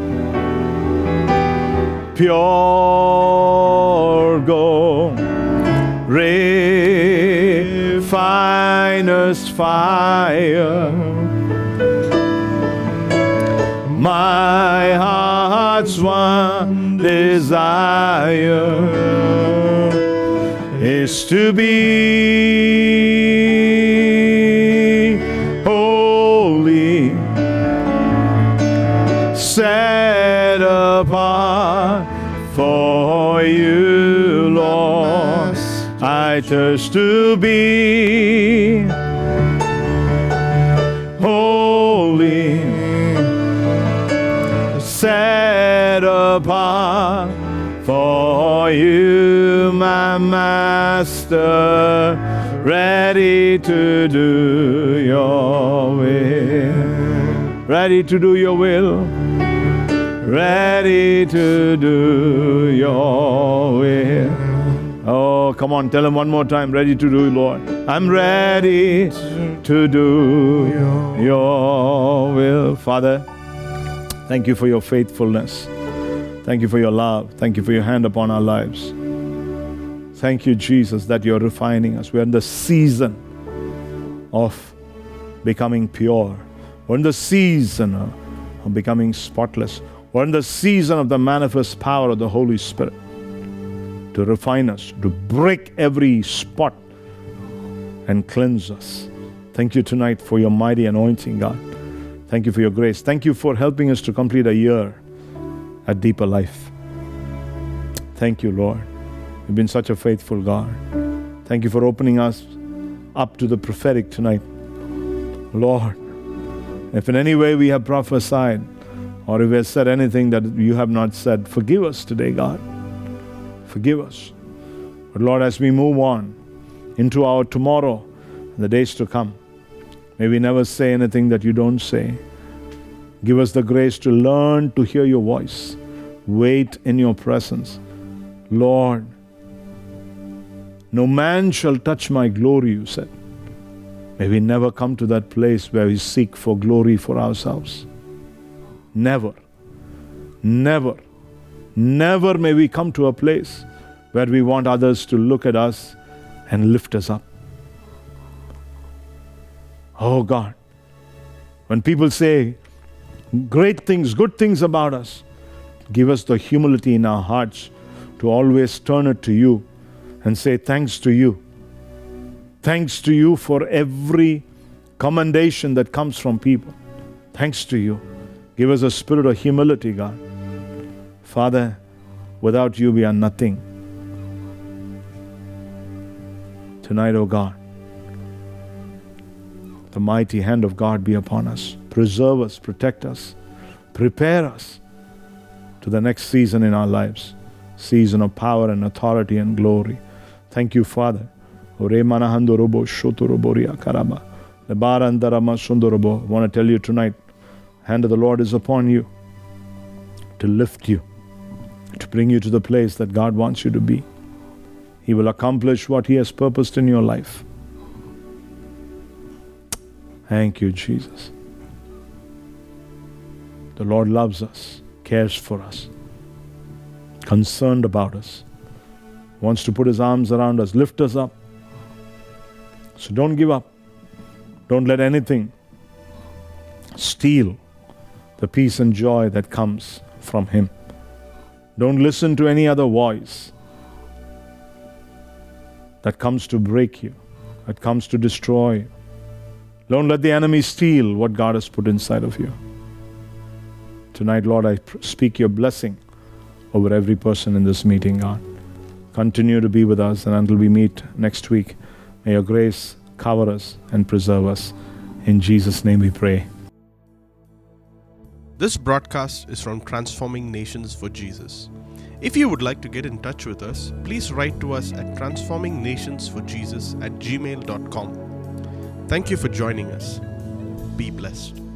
pure gold, refinest fire. My heart's one desire is to be holy, set apart for you, Lord. I thirst to be you, my master, ready to do your will, ready to do your will ready to do your will. Oh, come on, tell him one more time. Ready to do, Lord. I'm ready to do your will. Father, thank you for your faithfulness. Thank you for your love. Thank you for your hand upon our lives. Thank you, Jesus, that you're refining us. We're in the season of becoming pure. We're in the season of becoming spotless. We're in the season of the manifest power of the Holy Spirit to refine us, to break every spot and cleanse us. Thank you tonight for your mighty anointing, God. Thank you for your grace. Thank you for helping us to complete a year at deeper life. Thank you, Lord. You've been such a faithful God. Thank you for opening us up to the prophetic tonight. Lord, if in any way we have prophesied or if we have said anything that you have not said, forgive us today, God. Forgive us. But Lord, as we move on into our tomorrow and the days to come, may we never say anything that you don't say. Give us the grace to learn to hear your voice, wait in your presence. Lord, no man shall touch my glory, you said. May we never come to that place where we seek for glory for ourselves. Never, never, never may we come to a place where we want others to look at us and lift us up. Oh God, when people say great things, good things about us, give us the humility in our hearts to always turn it to you and say thanks to you. Thanks to you for every commendation that comes from people. Thanks to you. Give us a spirit of humility, God. Father, without you we are nothing. Tonight, O oh God, the mighty hand of God be upon us. Preserve us, protect us, prepare us to the next season in our lives season of power and authority and glory. Thank you, Father. I want to tell you tonight, hand of the Lord is upon you to lift you, to bring you to the place that God wants you to be. He will accomplish what He has purposed in your life. Thank you, Jesus. The Lord loves us, cares for us, concerned about us, wants to put His arms around us, lift us up. So don't give up. Don't let anything steal the peace and joy that comes from Him. Don't listen to any other voice that comes to break you, that comes to destroy you. Don't let the enemy steal what God has put inside of you. Tonight, Lord, I speak your blessing over every person in this meeting, God. Continue to be with us, and until we meet next week, may your grace cover us and preserve us. In Jesus' name we pray. This broadcast is from Transforming Nations for Jesus. If you would like to get in touch with us, please write to us at transformingnationsforjesus at gmail.com. Thank you for joining us. Be blessed.